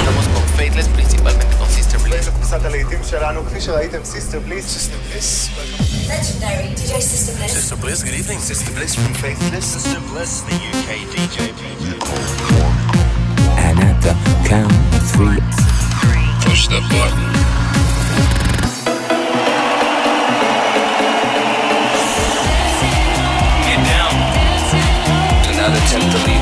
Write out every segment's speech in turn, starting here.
estamos con Faithless, principalmente con Sister Bliss. קבוצת הלהיטים שלנו, כפי שראיתם, סיסטר בליס. Sister Bliss, Legendary DJ System Bliss. Sister Bliss, good evening. Sister Bliss from Faithless. Sister Bliss, the UK DJ. And at the count of three, Push the button. Get down. do not attempt to leave the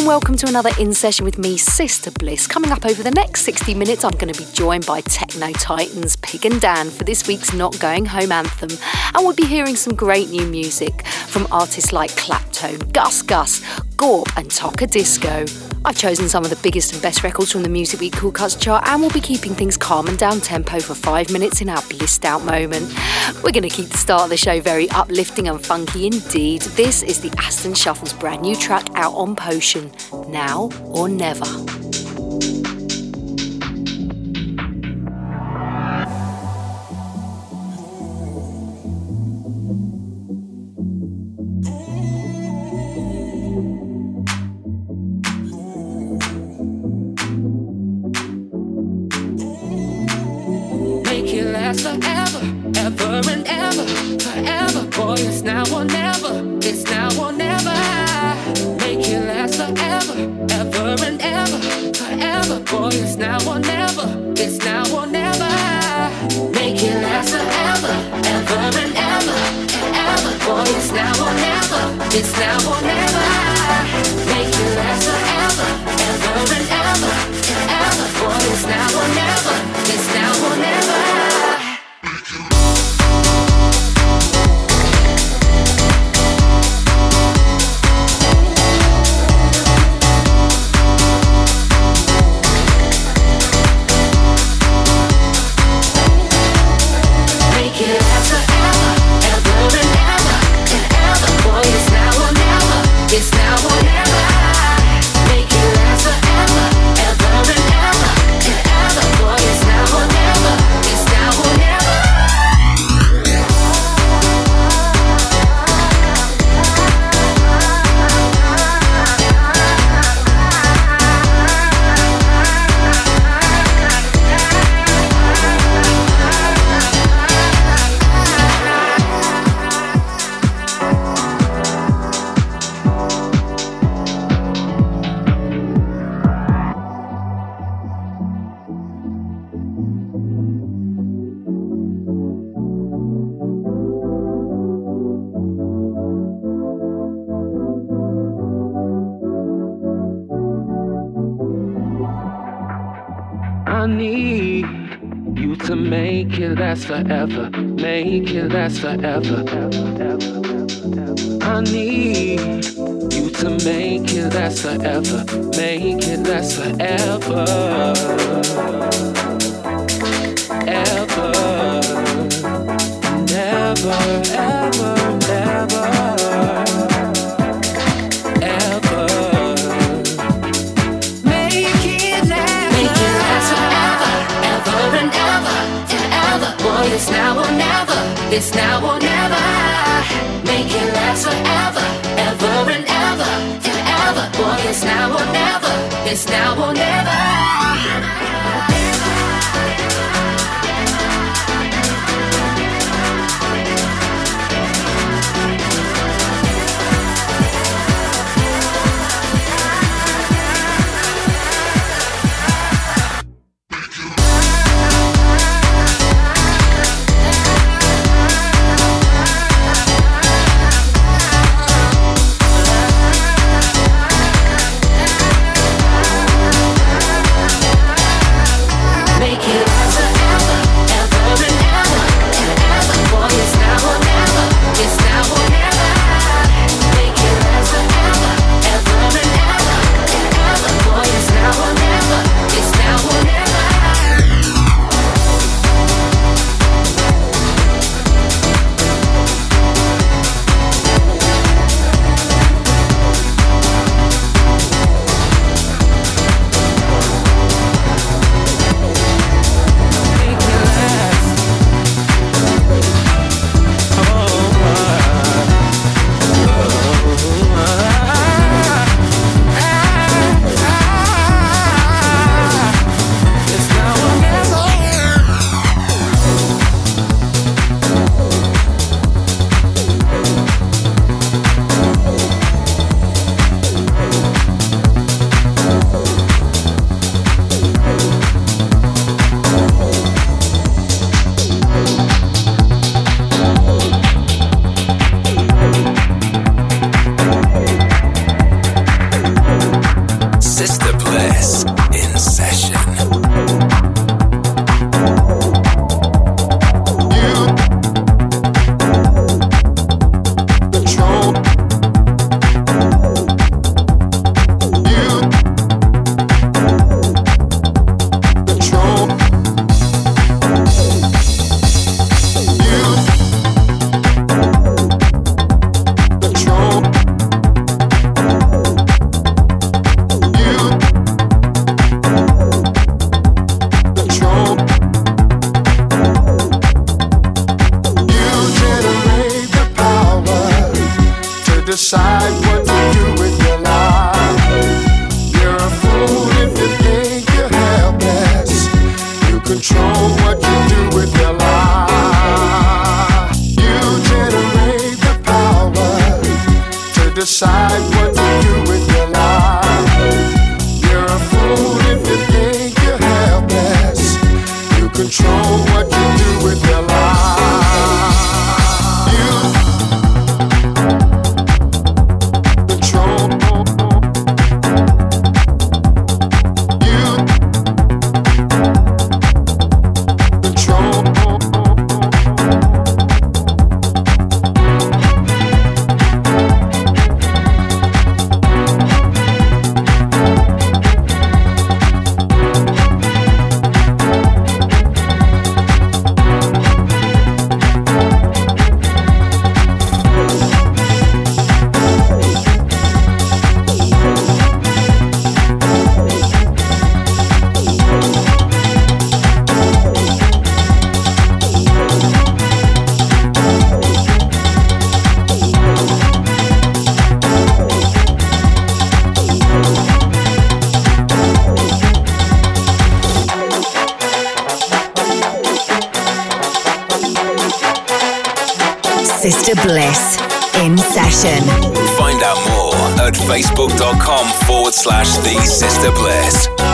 And welcome to another In Session with me, Sister Bliss. Coming up over the next 60 minutes, I'm going to be joined by Techno Titans Pig and Dan for this week's Not Going Home anthem. And we'll be hearing some great new music from artists like Claptone, Gus Gus, Gorp, and Toka Disco. I've chosen some of the biggest and best records from the Music Week Cool Cuts chart, and we'll be keeping things calm and down tempo for five minutes in our blissed out moment. We're going to keep the start of the show very uplifting and funky indeed. This is the Aston Shuffle's brand new track out on Potion, Now or Never. Forever. Make it last forever. It's now or never. Make it last forever, ever and ever, and ever. Boy, it's now or never, it's now or never. Find out more at facebook.com forward slash The Sister Bliss.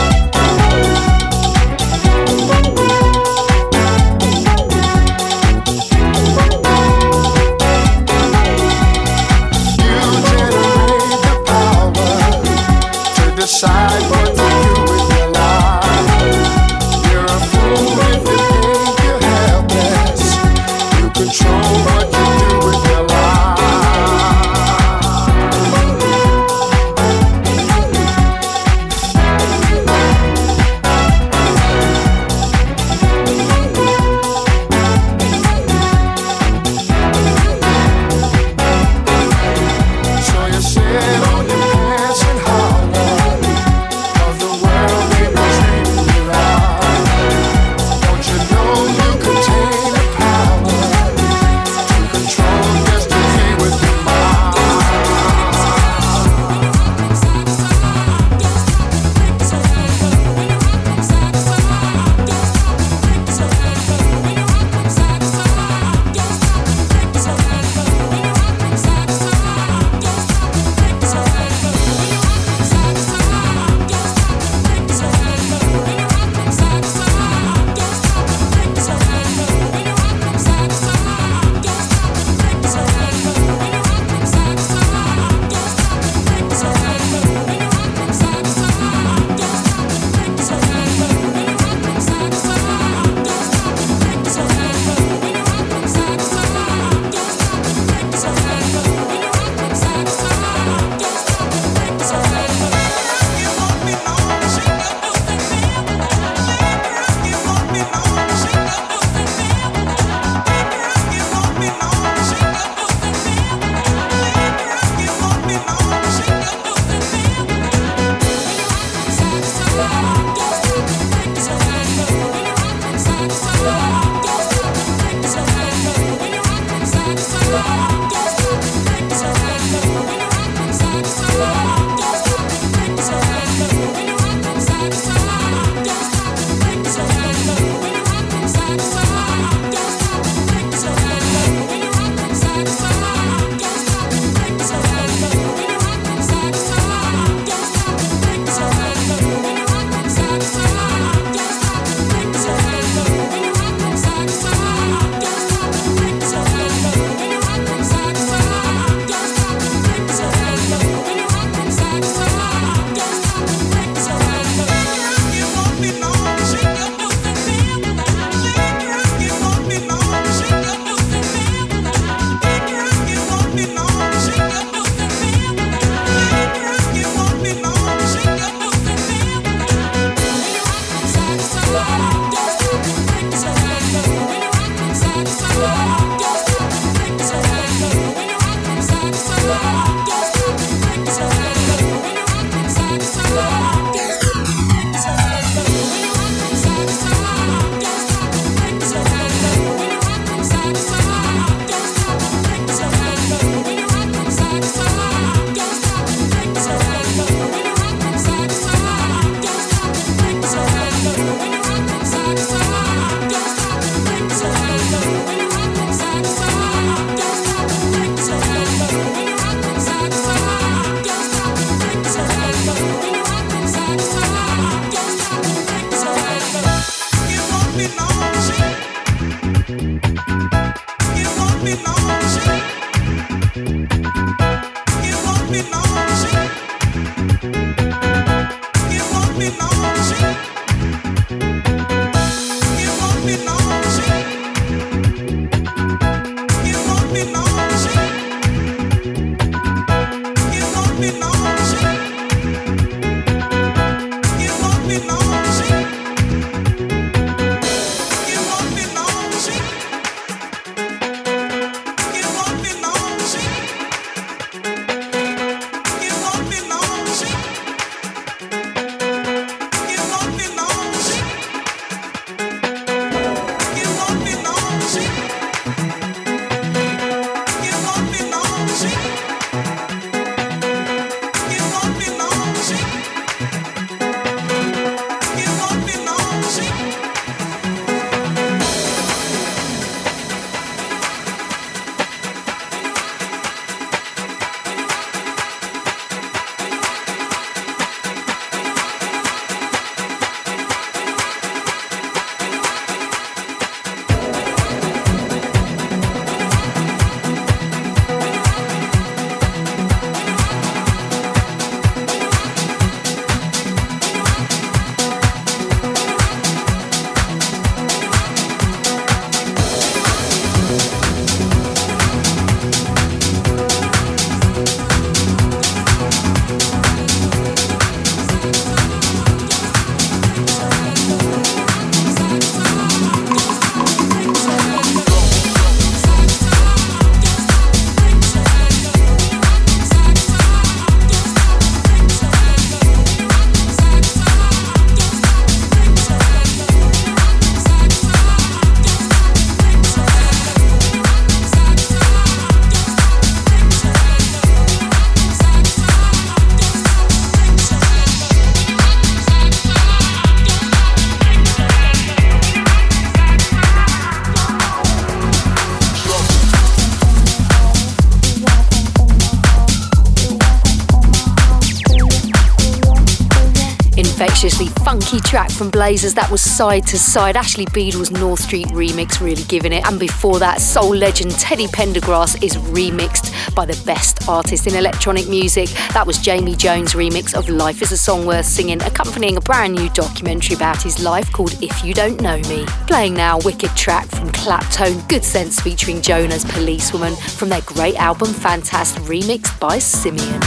From Blazers that was side to side. Ashley Beedle's North Street remix really giving it. And before that, soul legend Teddy Pendergrass is remixed by the best artist in electronic music. That was Jamie Jones' remix of Life is a Song Worth Singing, accompanying a brand new documentary about his life called If You Don't Know Me. Playing now, wicked track from Claptone, Good Sense featuring Jonas Policewoman from their great album Fantast, remixed by Simeon.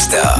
Meister.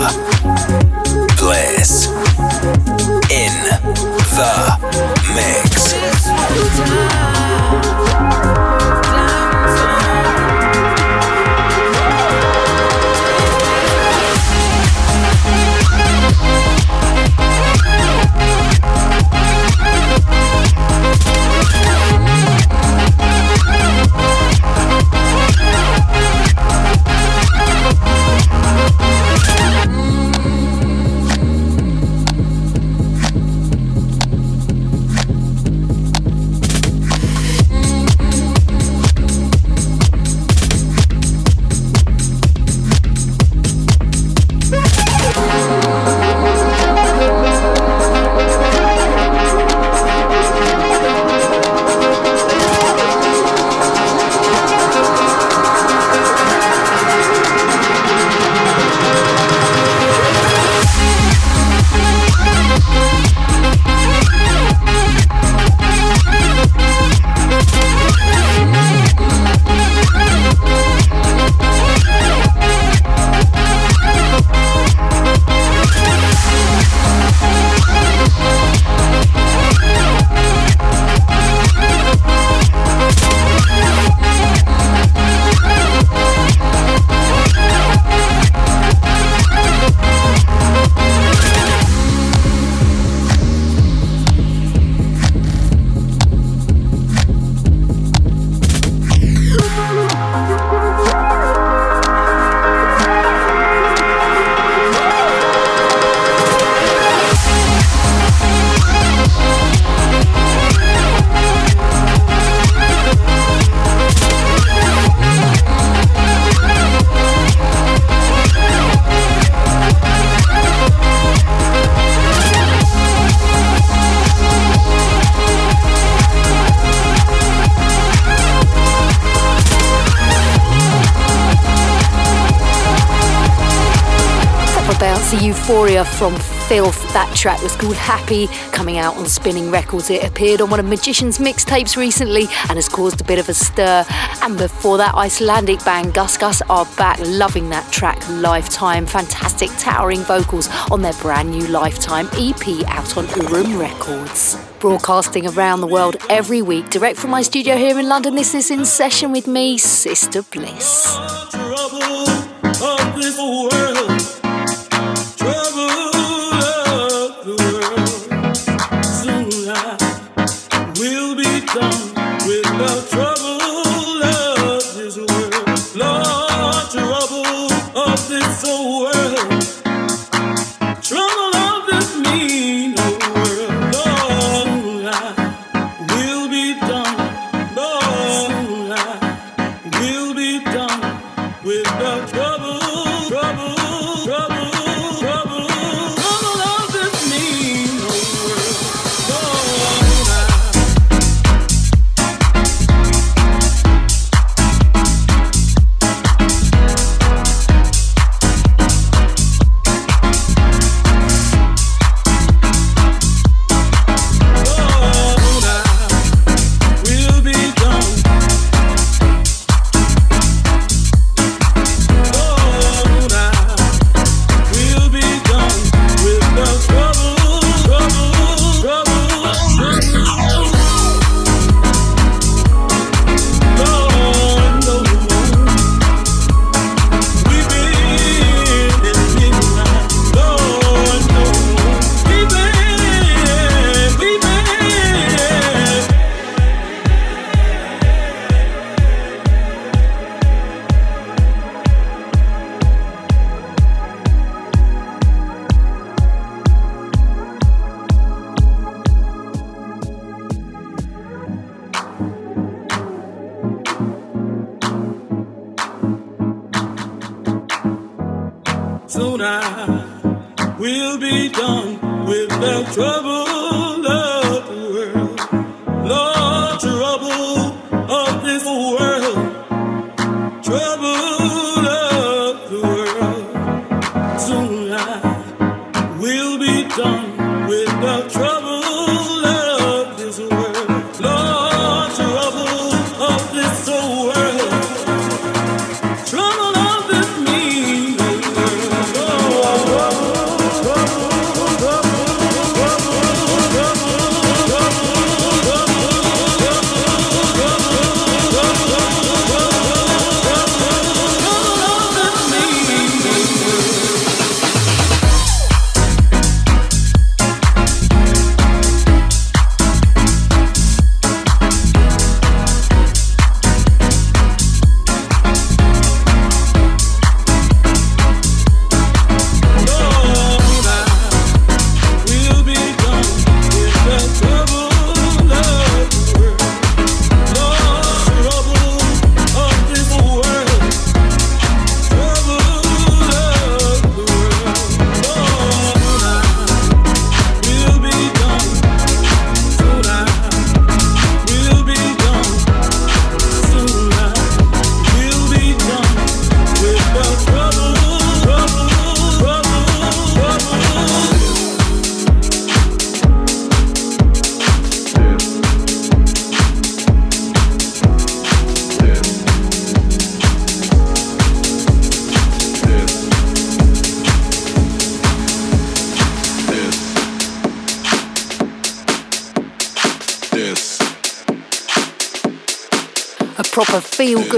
Euphoria from Filth. That track was called Happy, coming out on Spinnin' Records. It appeared on one of Magician's mixtapes recently and has caused a bit of a stir. And before that, Icelandic band Gus Gus are back, loving that track Lifetime. Fantastic, towering vocals on their brand new Lifetime EP out on Urum Records. Broadcasting around the world every week, direct from my studio here in London. This is In Session with me, Sister Bliss.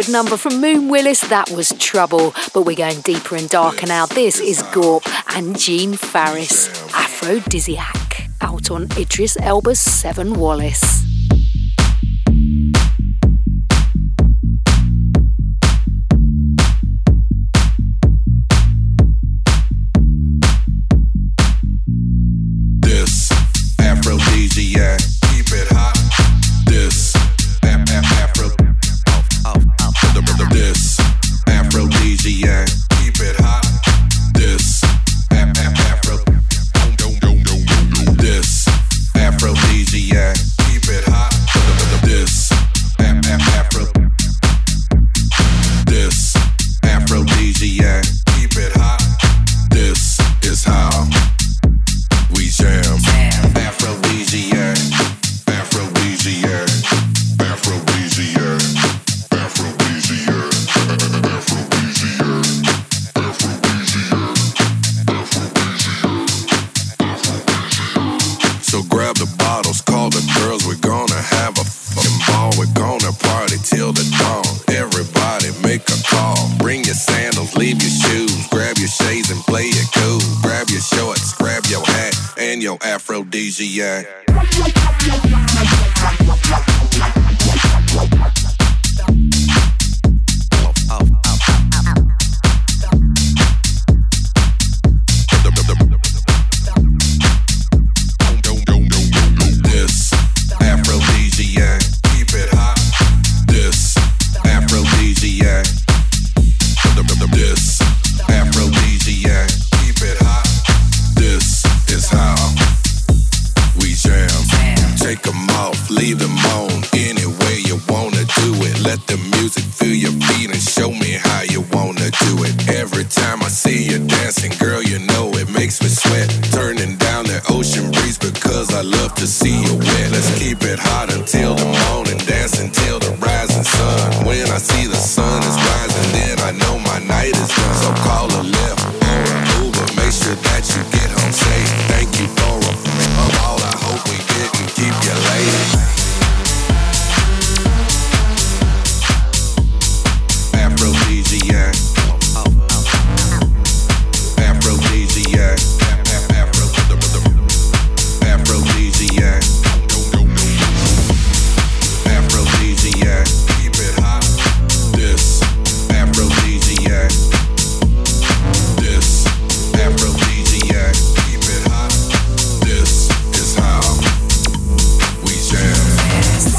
Good number from Moon Willis. That was Trouble. But we're going deeper and darker now. This is Gorp and Gene Farris, Aphrodisiac, out on Idris Elba's 7Wallace. yeah.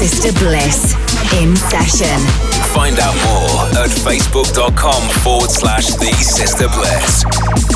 Sister Bliss in session. Find out more at facebook.com forward slash the Sister Bliss.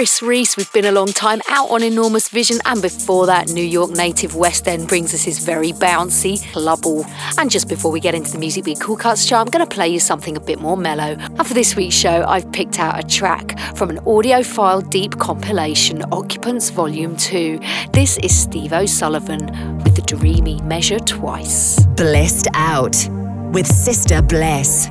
Chris Reese with Been a Long Time out on Enormous Vision, and before that, New York native West End brings us his very bouncy Clubble. And just before we get into the Music Week Cool Cuts chart, I'm going to play you something a bit more mellow. And for this week's show, I've picked out a track from an audiophile deep compilation, Occupants Volume 2. This is Steve O'Sullivan with the dreamy Measure Twice. Blissed Out with Sister Bliss.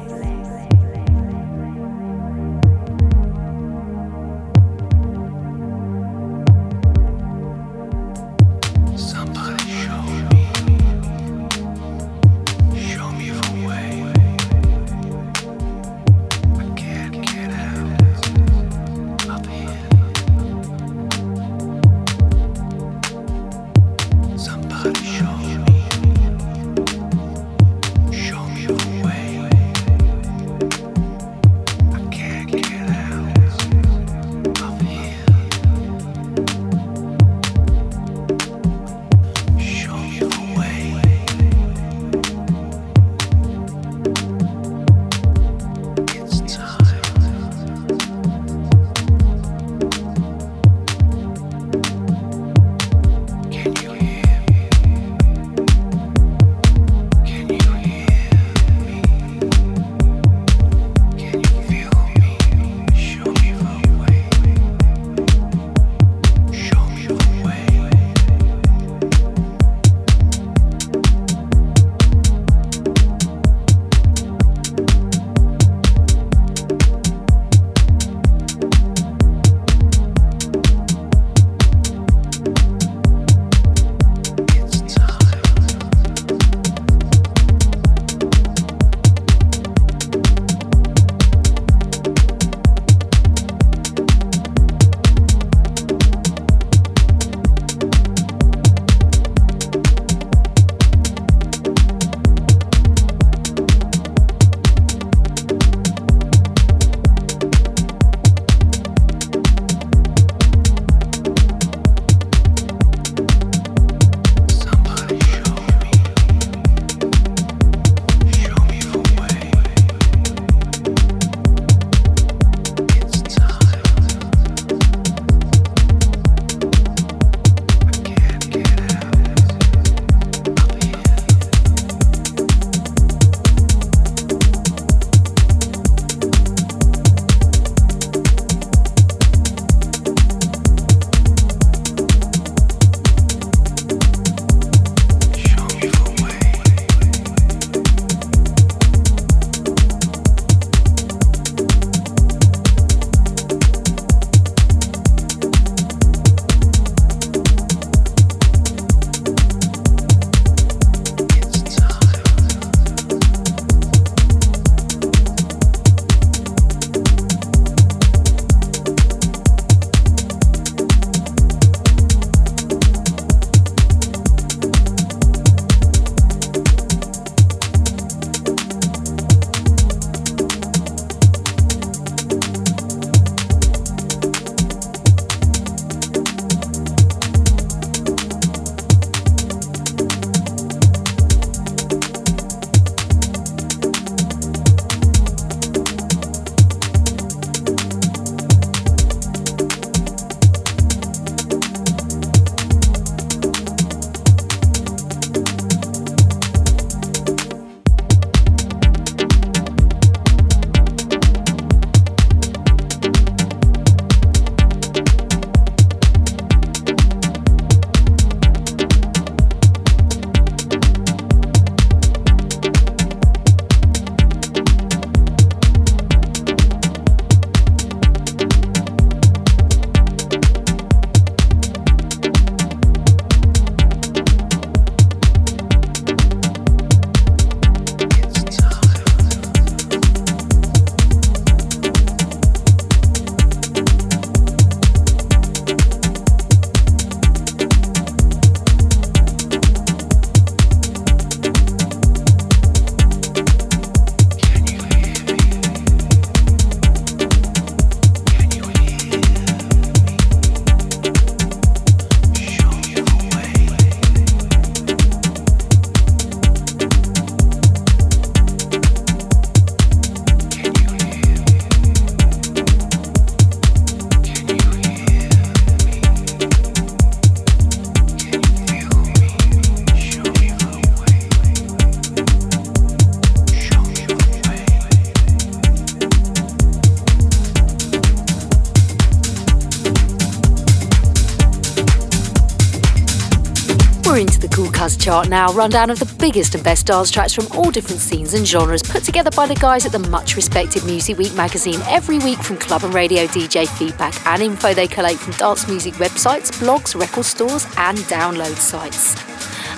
Chart now, rundown of the biggest and best dance tracks from all different scenes and genres, put together by the guys at the much respected Music Week magazine every week from club and radio DJ feedback and info they collate from dance music websites, blogs, record stores, and download sites.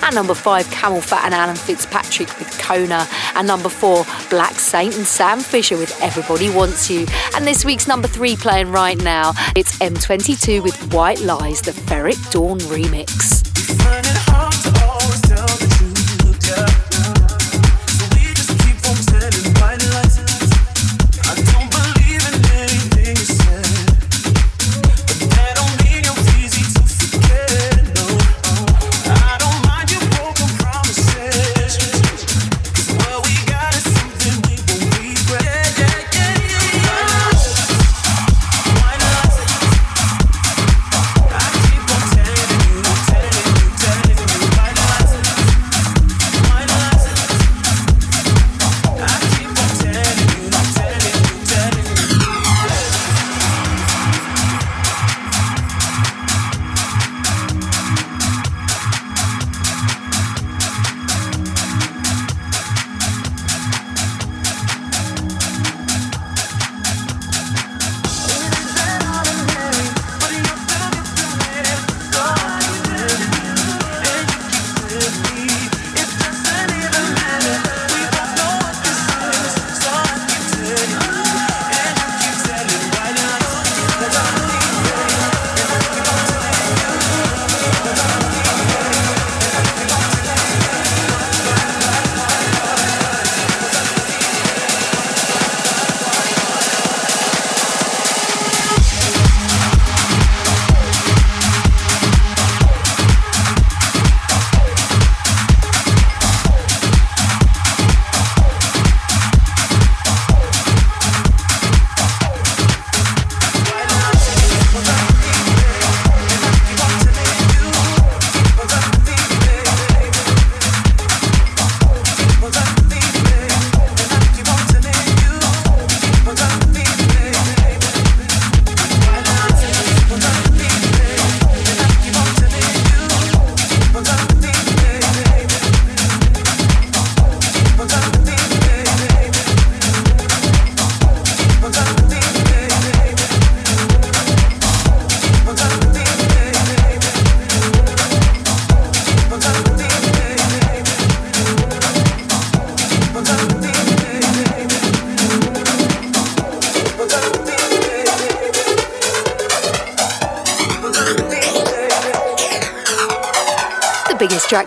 At number five, CamelPhat and Alan Fitzpatrick with Kona. And number four, Black Saint and Sam Fisher with Everybody Wants You. And this week's number three playing right now, it's M22 with White Lies, the Ferreck Dawn remix.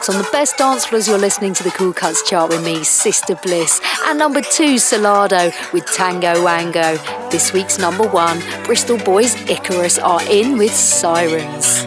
On the best dance floors. You're listening to the Cool Cuts chart with me, Sister Bliss. And number two, Solardo with Tango Wango. This week's number one, Bristol Boys Icarus are in with Sirens.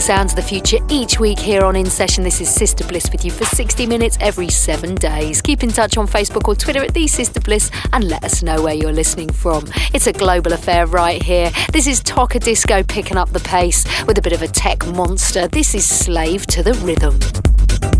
The sounds of the future each week here on In Session. This is Sister Bliss with you for 60 minutes every seven days. Keep in touch on Facebook or Twitter at The Sister Bliss and let us know where you're listening from. It's a global affair right here. This is Tocadisco picking up the pace with a bit of a tech monster. This is Slave to the Rhythm.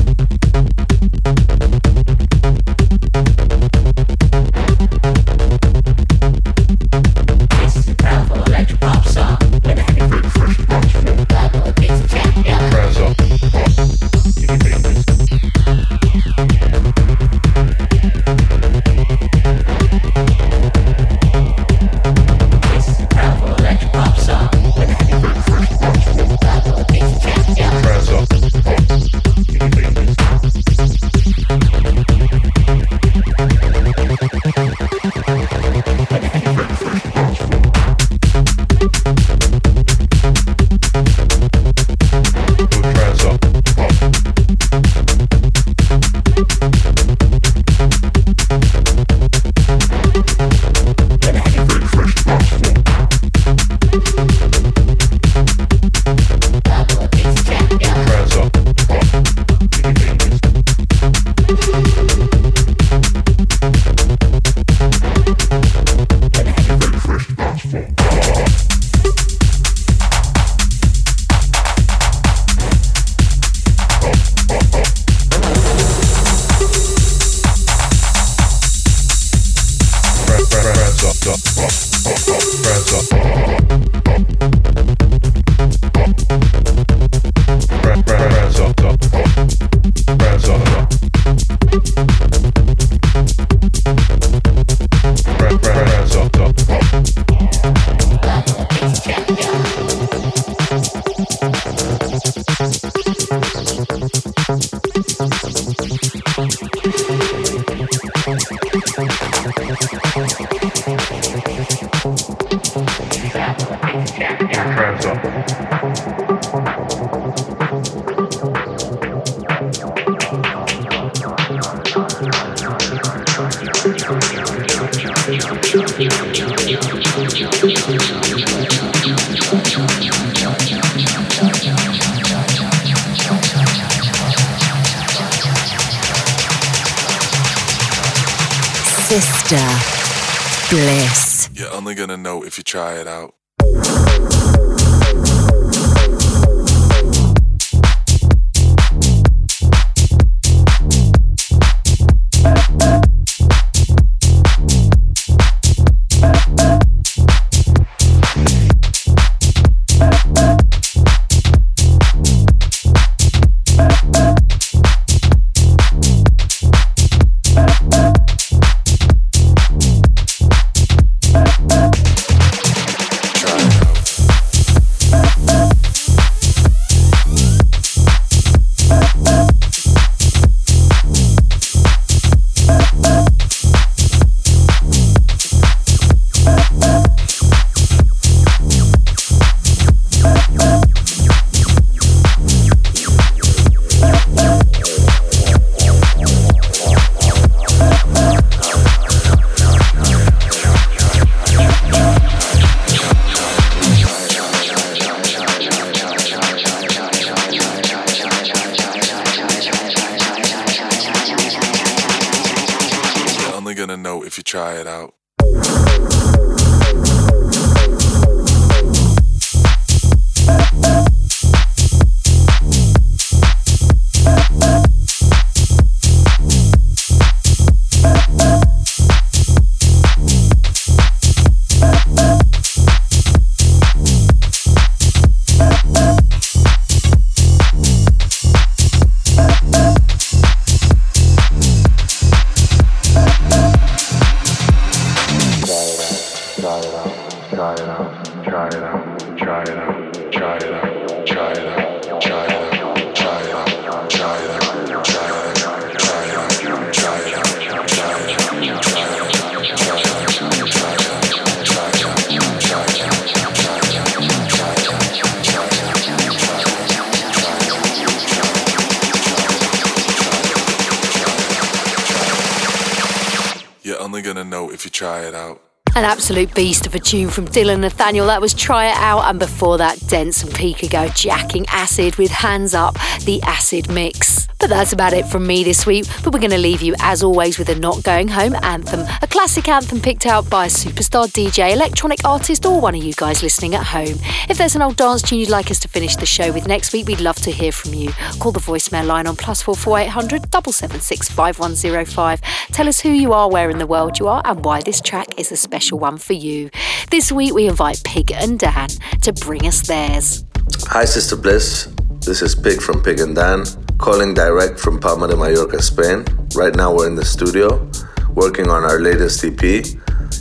Absolute beast of a tune from Dylan Nathaniel. That was Try It Out, and before that, Dense and Pika go, jacking acid with Hands Up, the acid mix. But that's about it from me this week. But we're going to leave you, as always, with a Not Going Home anthem, a classic anthem picked out by a superstar DJ, electronic artist, or one of you guys listening at home. If there's an old dance tune you'd like us to finish the show with next week, we'd love to hear from you. Call the voicemail line on plus four four eight hundred double seven six five one zero five. Tell us who you are, where in the world you are, and why this track is a special one for you. This week we invite Pig and Dan to bring us theirs. Hi, Sister Bliss. This is Pig from Pig and Dan, calling direct from Palma de Mallorca, Spain. Right now, we're in the studio working on our latest EP,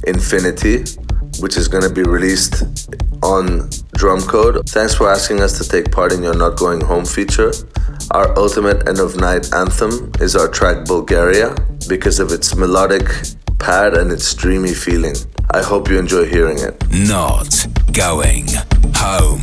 Infinity, which is going to be released on Drumcode. Thanks for asking us to take part in your Not Going Home feature. Our ultimate end of night anthem is our track Bulgaria because of its melodic pad and its dreamy feeling. I hope you enjoy hearing it. Not going home.